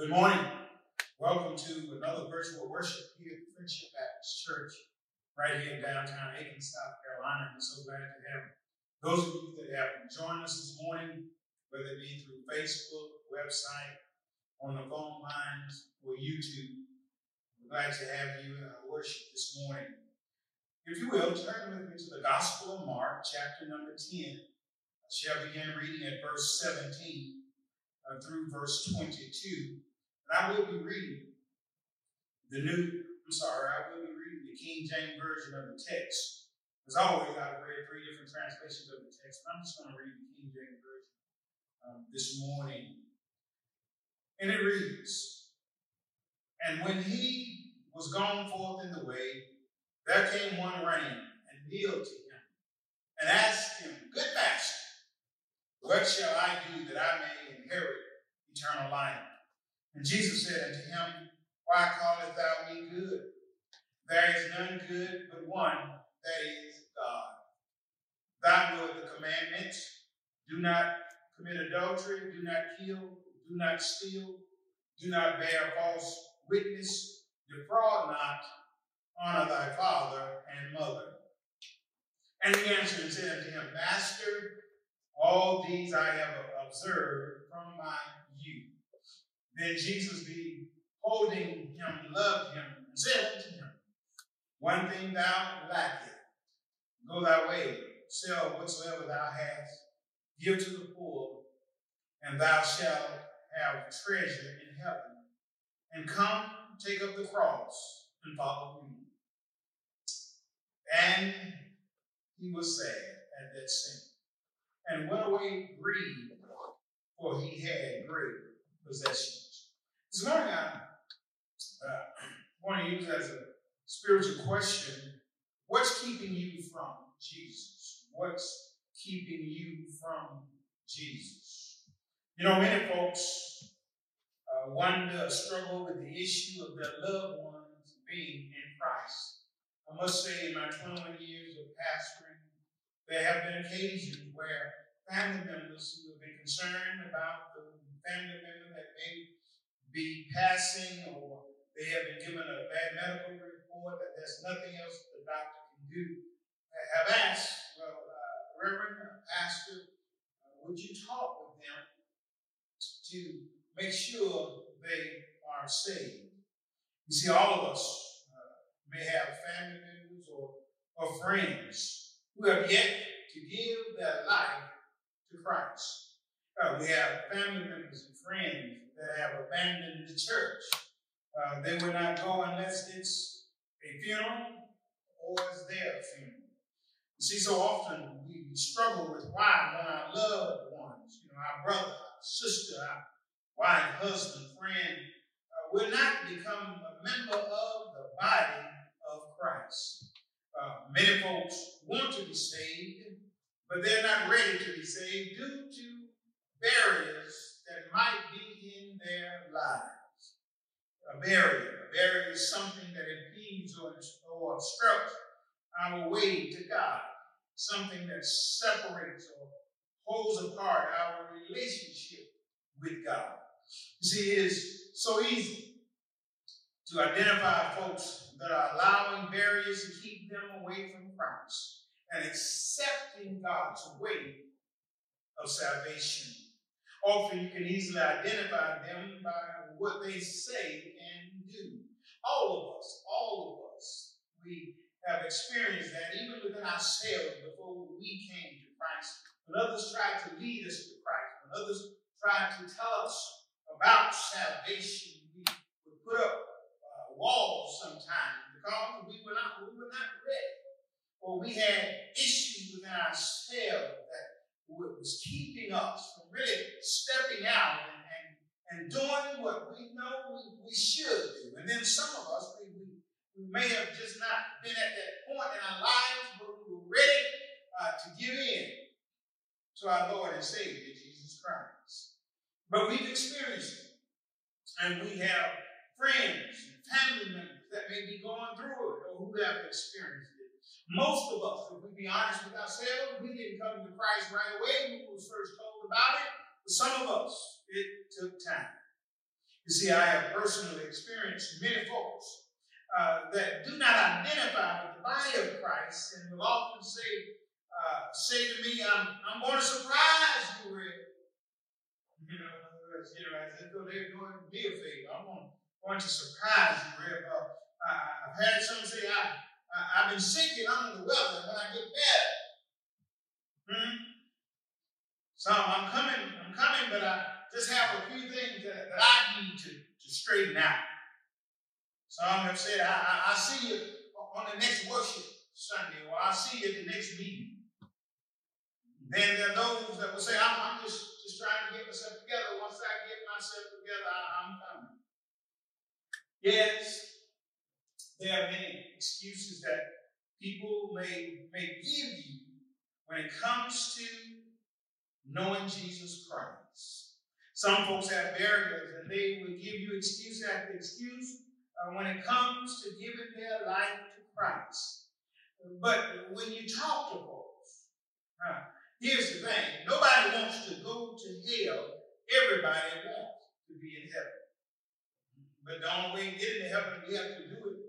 Good morning. Welcome to another virtual worship here at Friendship Baptist Church, right here in downtown Aiken, South Carolina. I'm so glad to have those of you that have joined us this morning, whether it be through Facebook, website, on the phone lines, or YouTube. We're glad to have you in our worship this morning. If you will, turn with me to the Gospel of Mark, chapter number 10. I shall begin reading at verse 17 uh, through verse 22. I will be reading the new, I'm sorry, I will be reading the King James Version of the text. As always, I've read three different translations of the text, but I'm just going to read the King James Version um, this morning. And it reads, And when he was gone forth in the way, there came one running and kneeled to him and asked him, Good master, what shall I do that I may inherit eternal life? And Jesus said unto him, Why callest thou me good? There is none good but one, that is God. Thou knowest the commandments. Do not commit adultery, do not kill, do not steal, do not bear false witness, defraud not, honor thy father and mother. And he answered and said unto him, Master, all these I have observed from my. Then Jesus, be holding him, loved him, and said unto him, One thing thou lackest, go thy way, sell whatsoever thou hast, give to the poor, and thou shalt have treasure in heaven. And come, take up the cross, and follow me. And he was sad at that saying, and went away grieved, for he had great possessions. This morning, I uh, want to use as a spiritual question what's keeping you from Jesus? What's keeping you from Jesus? You know, many folks uh, wonder, struggle with the issue of their loved ones being in Christ. I must say, in my 21 years of pastoring, there have been occasions where family members who have been concerned about the family member that may be passing or they have been given a bad medical report that there's nothing else the doctor can do, have asked, well, uh, Reverend, uh, Pastor, uh, would you talk with them to make sure they are saved? You see, all of us may have family members or, or friends who have yet to give their life to Christ. Uh, we have family members and friends that have abandoned the church. Uh, they will not go unless it's a funeral or it's their funeral. You see, so often we struggle with why when our loved ones, you know, our brother, our sister, our wife, husband, friend, uh, will not become a member of the body of Christ. Uh, many folks want to be saved, but they're not ready to be saved due to barriers that might be in their lives. A barrier. A barrier is something that impedes or, or obstructs our way to God, something that separates or holds apart our relationship with God. You see, it is so easy to identify folks that are allowing barriers to keep them away from Christ and accepting God's way of salvation. Often you can easily identify them by what they say and do. All of us, all of us, we have experienced that even within ourselves before we came to Christ. When others tried to lead us to Christ, when others tried to tell us about salvation, we would put up uh, walls sometimes because we were not we were not ready, or we had issues within ourselves that was keeping us from really stepping out and, and, and doing what we know we, we should do. And then some of us, we, we, may have just not been at that point in our lives, but we were ready uh, to give in to our Lord and Savior, Jesus Christ. But we've experienced it. And we have friends and family members that may be going through it or who have experienced it. Most of us, if we be honest with ourselves, we didn't come to Christ right away when we was first told about it. But some of us, it took time. You see, I have personally experienced many folks uh, that do not identify with the body of Christ and will often say, uh, say to me, I'm, I'm going to surprise you you know, you know, as though they're doing me a favor. I'm going, to surprise you, Rev. Uh, I've had some say, I, I, have been sick and under the weather, when I get better, hmm? So I'm coming, I'm coming, but I just have a few things that, that I need to, to straighten out. Some have said, I, I, I see you on the next worship Sunday, or I'll see you at the next meeting. Then there are those that will say, I'm, I'm just, just trying to get myself together. Once I get myself together, I, I'm coming. Yes, there are many excuses that people may, may give you when it comes to knowing Jesus Christ. Some folks have barriers and they will give you excuse after excuse uh, when it comes to giving their life to Christ. But when you talk to folks, Here's the thing nobody wants to go to hell, everybody wants to be in heaven. But the only way to get into heaven, we have to do it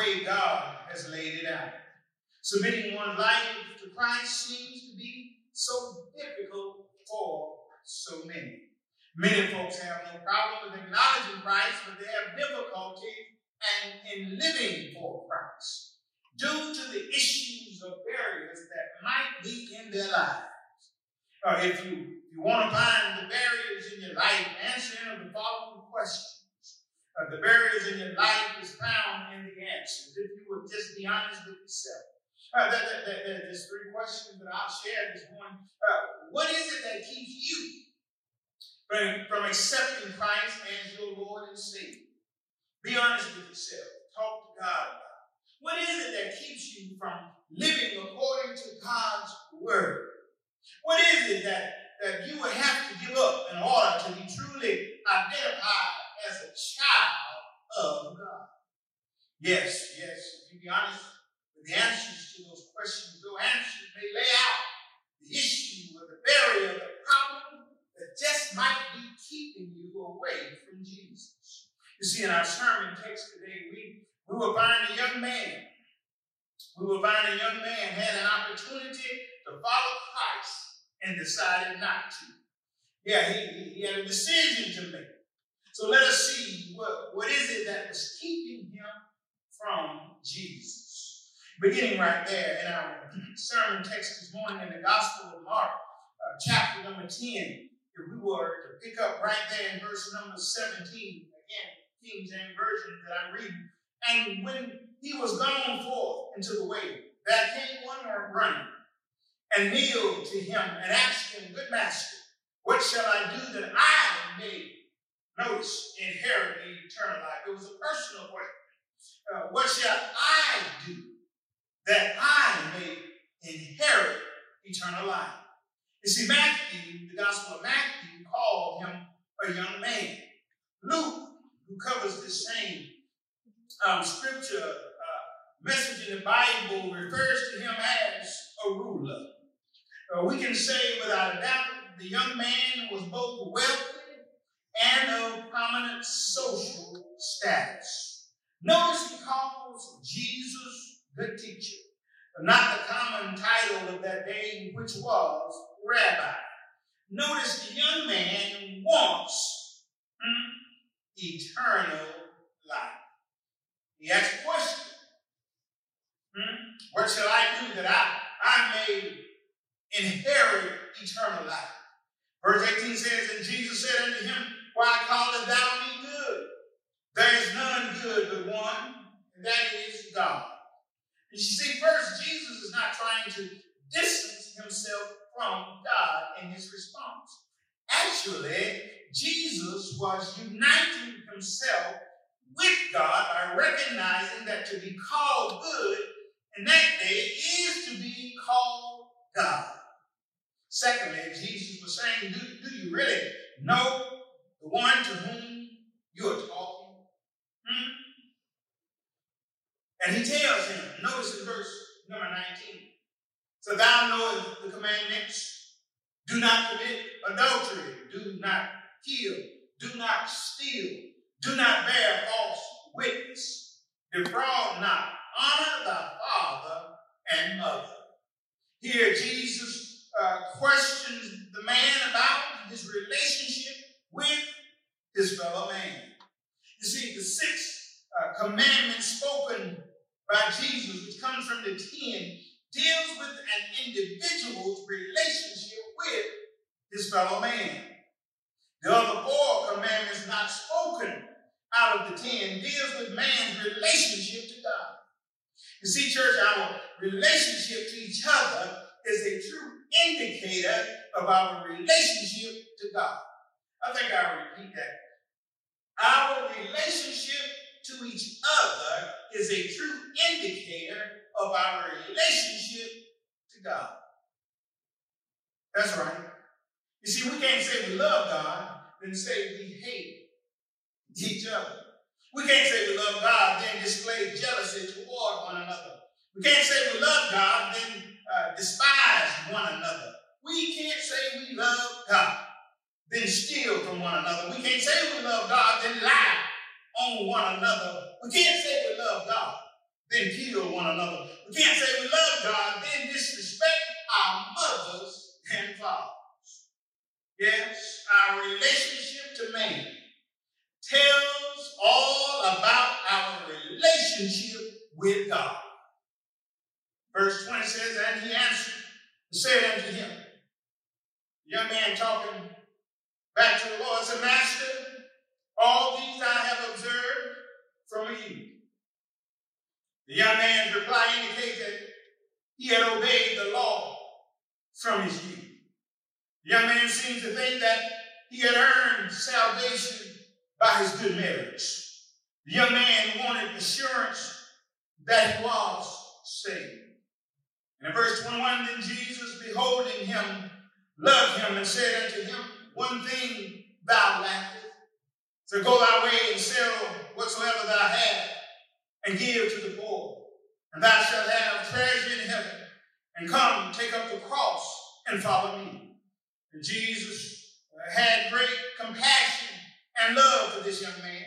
way God has laid it out. Submitting one's life to Christ seems to be so difficult for so many. Many folks have no problem with acknowledging Christ, but they have difficulty and in living for Christ due to the issues or barriers that might be in their lives. Uh, if you, you want to find the barriers in your life, answer the following questions. The barriers in your life is found in the answers. If you would just be honest with yourself. Uh, that, that, that, that, there's three questions that I'll share this morning. Uh, what is it that keeps you from, from accepting Christ as your Lord and Savior? Be honest with yourself. Talk to God about it. what is it that keeps you from living according to God's word? What is it that, that you would have to give up in order to be truly identified as a child of God? Yes, yes, if you be honest the answers to those questions, those answers may lay out the issue or the barrier, the problem that just might be keeping you away from Jesus. You see, in our sermon text today, we we will find a young man. We will find a young man had an opportunity to follow Christ and decided not to. Yeah, he, he had a decision to make. So let us see what, what is it that was keeping him from Jesus. Beginning right there in our sermon text this morning in the Gospel of Mark, uh, chapter number 10, if we were to pick up right there in verse number 17, again, King James Version that I'm reading, and when he was gone forth into the way, there came one running and kneeled to him and asked him, Good master, what shall I do notice, inherit eternal life? It was a personal question. Uh, what shall I do that I may inherit eternal life? You see, Matthew, the Gospel of Matthew, called him a young man. Luke, who covers the same um, scripture uh, message in the Bible refers to him as a ruler. Uh, we can say without a doubt the young man was both wealthy and of prominent social status. Notice he calls Jesus the teacher, but not the common title of that day, which was rabbi. Notice the young man wants hmm, eternal life. He asks a question. Hmm? What shall I do that I, I may inherit eternal life? Verse 18 says, And Jesus said unto him, Why I call callest thou me good? There is none good but one, and that is God. And you see, first, Jesus is not trying to distance himself from God in his response. Actually, Jesus was uniting himself with God by recognizing that to be called good in that day is to be called God. Secondly, Jesus was saying, do, do you really know the one to whom you're talking? Hmm? And he tells him, notice in verse number 19, so thou knowest the commandments, do not commit adultery, do not kill, do not steal, do not bear false witness, defraud not, honor thy father and mother. Here, Jesus uh, questions the man about his relationship with his fellow man. You see, the sixth uh, commandment spoken by Jesus, which comes from the ten, deals with an individual's relationship with his fellow man. The other four commandments not spoken out of the ten deals with man's relationship to God. You see, church, our relationship to each other is a true indicator of our relationship to God. I think I'll repeat that. Our relationship to each other is a true indicator of our relationship to God. That's right. You see, we can't say we love God, and say we hate each other. We can't say we love God, then display jealousy toward one another. We can't say we love God, then uh, despise one another. We can't say we love God, then steal from one another. We can't say we love God, then lie on one another. We can't say we love God, then kill one another. We can't say we love God, then disrespect our mothers and fathers. Yes, our relationship to man tells all about our relationship with God. Verse 20 says, And he answered and said unto him, the young man talking back to the Lord said, Master, all these I have observed from you. The young man's reply indicates that he had obeyed the law from his youth. The young man seems to think that he had earned salvation by his good marriage. The young man wanted assurance that he was saved. And in verse 21, then Jesus, beholding him, loved him and said unto him, One thing thou lackest. So go thy way and sell whatsoever thou hast, and give to the poor. And thou shalt have treasure in heaven. And come, take up the cross and follow me. And Jesus had great compassion and love for this young man.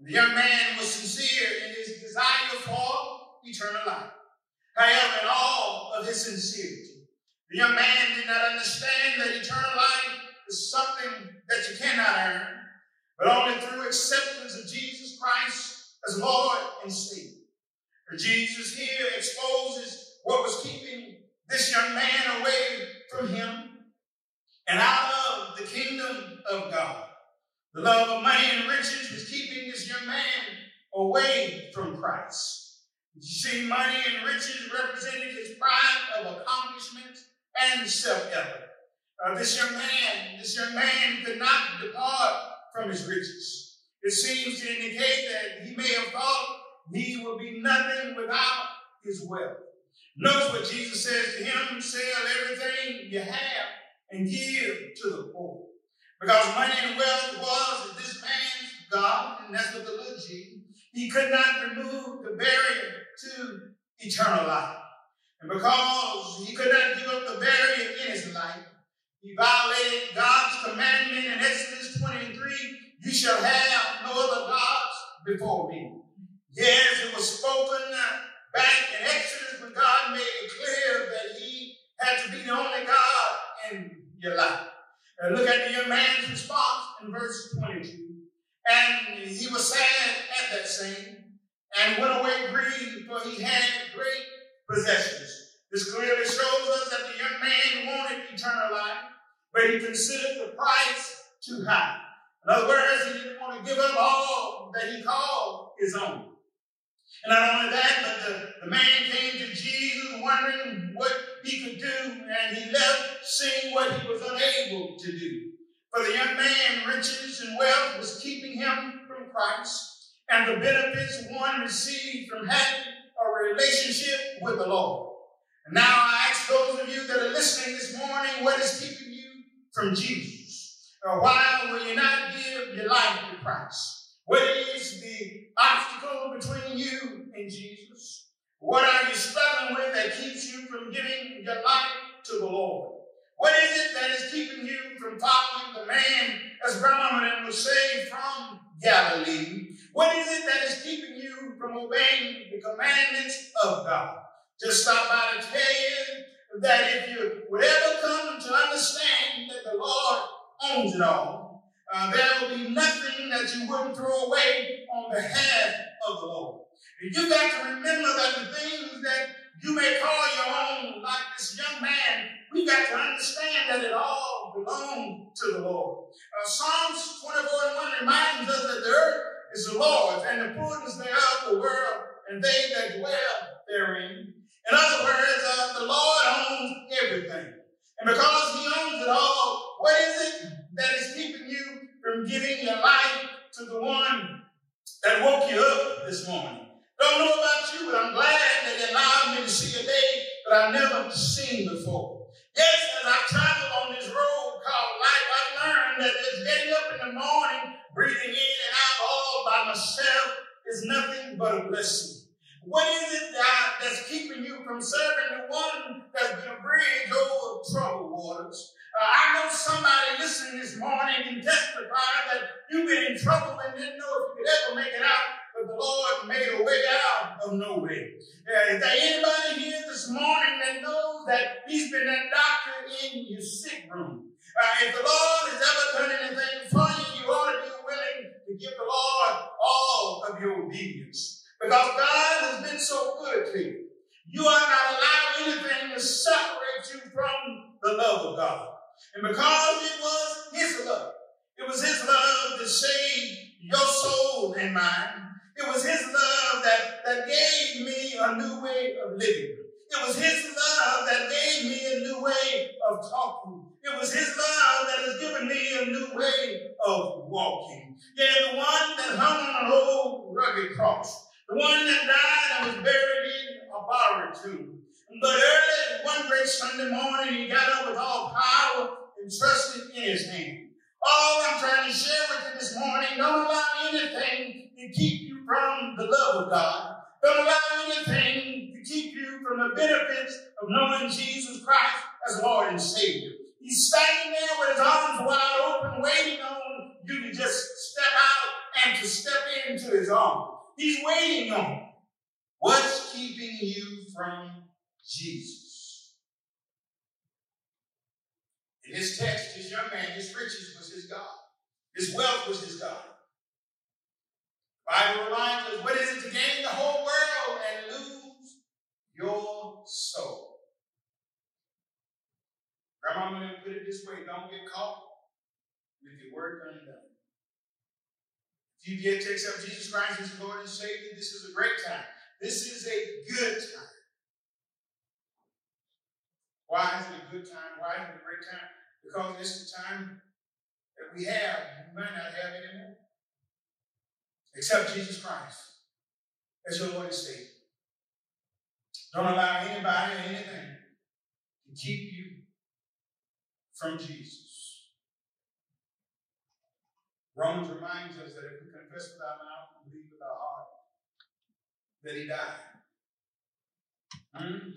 The young man was sincere in his desire for eternal life. However, in all of his sincerity, the young man did not understand that eternal life is something that you cannot earn, but only through acceptance of Jesus Christ as Lord and Savior. For Jesus here exposes what was keeping this young man away from him and out the kingdom of God. The love of money and riches was keeping this young man away from Christ. You see, money and riches represented his pride of accomplishment and self-effort. Uh, this young man, this young man could not depart from his riches. It seems to indicate that he may have thought he would be nothing without his wealth. Notice what Jesus says to him, sell everything you have and give to the poor. Because money and wealth was this man's God, and that's what the little. He could not remove the barrier to eternal life. And because he could not give up the barrier in his life, he violated God's commandment in Exodus 23 You shall have no other gods before me. Yes, it was spoken back in Exodus when God made it clear that he had to be the only God in your life. And look at the young man's response in verse 22. And he was sad at that saying, and went away grieved, for he had great possessions. This clearly shows us that the young man wanted eternal life, but he considered the price too high. In other words, he didn't want to give up all that he called his own. And not only that, but the, the man came to Jesus wondering what he could do, and he left seeing what he was unable to do. For the young man, riches and wealth was keeping him from Christ and the benefits one received from having a relationship with the Lord. And now I ask those of you that are listening this morning, what is keeping you from Jesus? Or why will you not give your life to Christ? What is the obstacle between you and Jesus? What are you struggling with that keeps you from giving your life to the Lord? What is it that is keeping you from following the man, as grandmama would say, from Galilee? What is it that is keeping you from obeying the commandments of God? Just stop by to tell you that if you would ever come to understand that the Lord owns it all, uh, there will be nothing that you wouldn't throw away on behalf of the Lord. And you got to remember that the things that you may call your own, like this young man, we got to understand that it all belongs to the Lord. Uh, Psalms 24 and 1 reminds us that the earth is the Lord's and the fullness thereof the world and they that dwell therein. In other words, uh, the Lord owns everything. And because he owns it all, what is it that is keeping you from giving your life to the one that woke you up this morning? Don't know about you, but I'm glad that they allowed me to see a day that I've never seen before. Yes, as I travel on this road called life, I've learned that just getting up in the morning, breathing in and out all by myself is nothing but a blessing. What is it that, that's keeping you from serving the one that's been a bridge over troubled waters? Uh, I know somebody listening this morning can testify that you've been in trouble and didn't know if you could ever make it out but the Lord made a way out of no way. Uh, is there anybody here this morning that knows that He's been that doctor in your sick room? Uh, if the Lord has ever done anything for you, you ought to be willing to give the Lord all of your obedience. Because God has been so good to you. You are not allowed anything to separate you from the love of God. And because it was His love, it was His love that saved your soul and mine. It was his love that, that gave me a new way of living. It was his love that gave me a new way of talking. It was his love that has given me a new way of walking. Yeah, the one that hung on an old rugged cross. The one that died and was buried in a borrowed tomb. But early one great Sunday morning, he got up with all power and trusted in his hand. All I'm trying to share with you this morning, don't allow anything to keep you from the love of God. Don't allow anything to keep you from the benefits of knowing Jesus Christ as Lord and Savior. He's standing there with his arms wide open, waiting on you to just step out and to step into his arms. He's waiting on you. What's keeping you from Jesus? In this text, this young man, his riches was his God. His wealth was his God. The Bible reminds us, what is it to gain the whole world and lose your soul? Grandma I'm going to put it this way, don't get caught with your work undone. If you get to accept Jesus Christ as Lord and Savior, this is a great time. This is a good time. Why is it a good time? Why is it a great time? Because it's the time that we have, we might not have anymore. Accept Jesus Christ as your Lord and Savior. Don't allow anybody or anything to keep you from Jesus. Romans reminds us that if we confess with our mouth and believe with our heart that He died, hmm?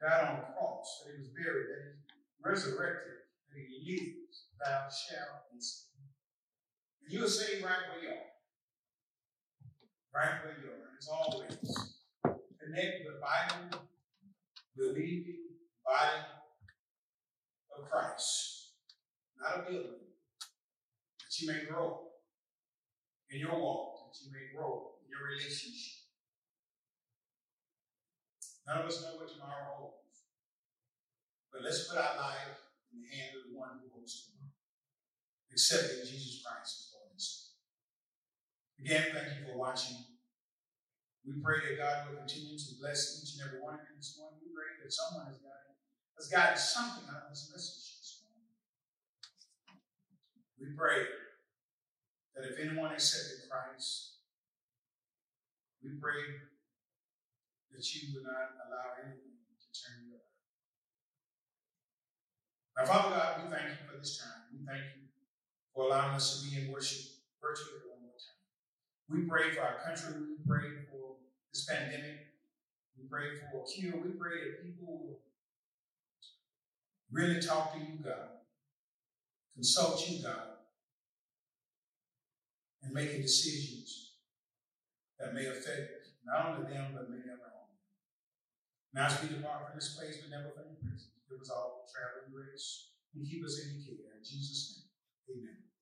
died on the cross, that He was buried, that He resurrected, that He lives, thou shalt be saved. And you are saved right where you are right where you are. As always, connect the Bible, believing body of Christ. Not a building, that you may grow in your walk, that you may grow in your relationship. None of us know what tomorrow holds. But let's put our life in the hand of the one who holds tomorrow. Accepting Jesus Christ Again, thank you for watching. We pray that God will continue to bless each and every one of you this morning. We pray that someone has gotten, has gotten something out of this message this. We pray that if anyone accepted Christ, we pray that you would not allow anything to turn you away. Now, Father God, we thank you for this time. We thank you for allowing us to be in worship virtually one more time. we pray for our country. We pray for this pandemic. We pray for a cure. We pray that people really talk to you, God, consult you, God, and making decisions that may affect not only them, but many of own. Now, as we depart from this place, but never from your presence, give us all traveling grace and keep us in your care. In Jesus' name, amen.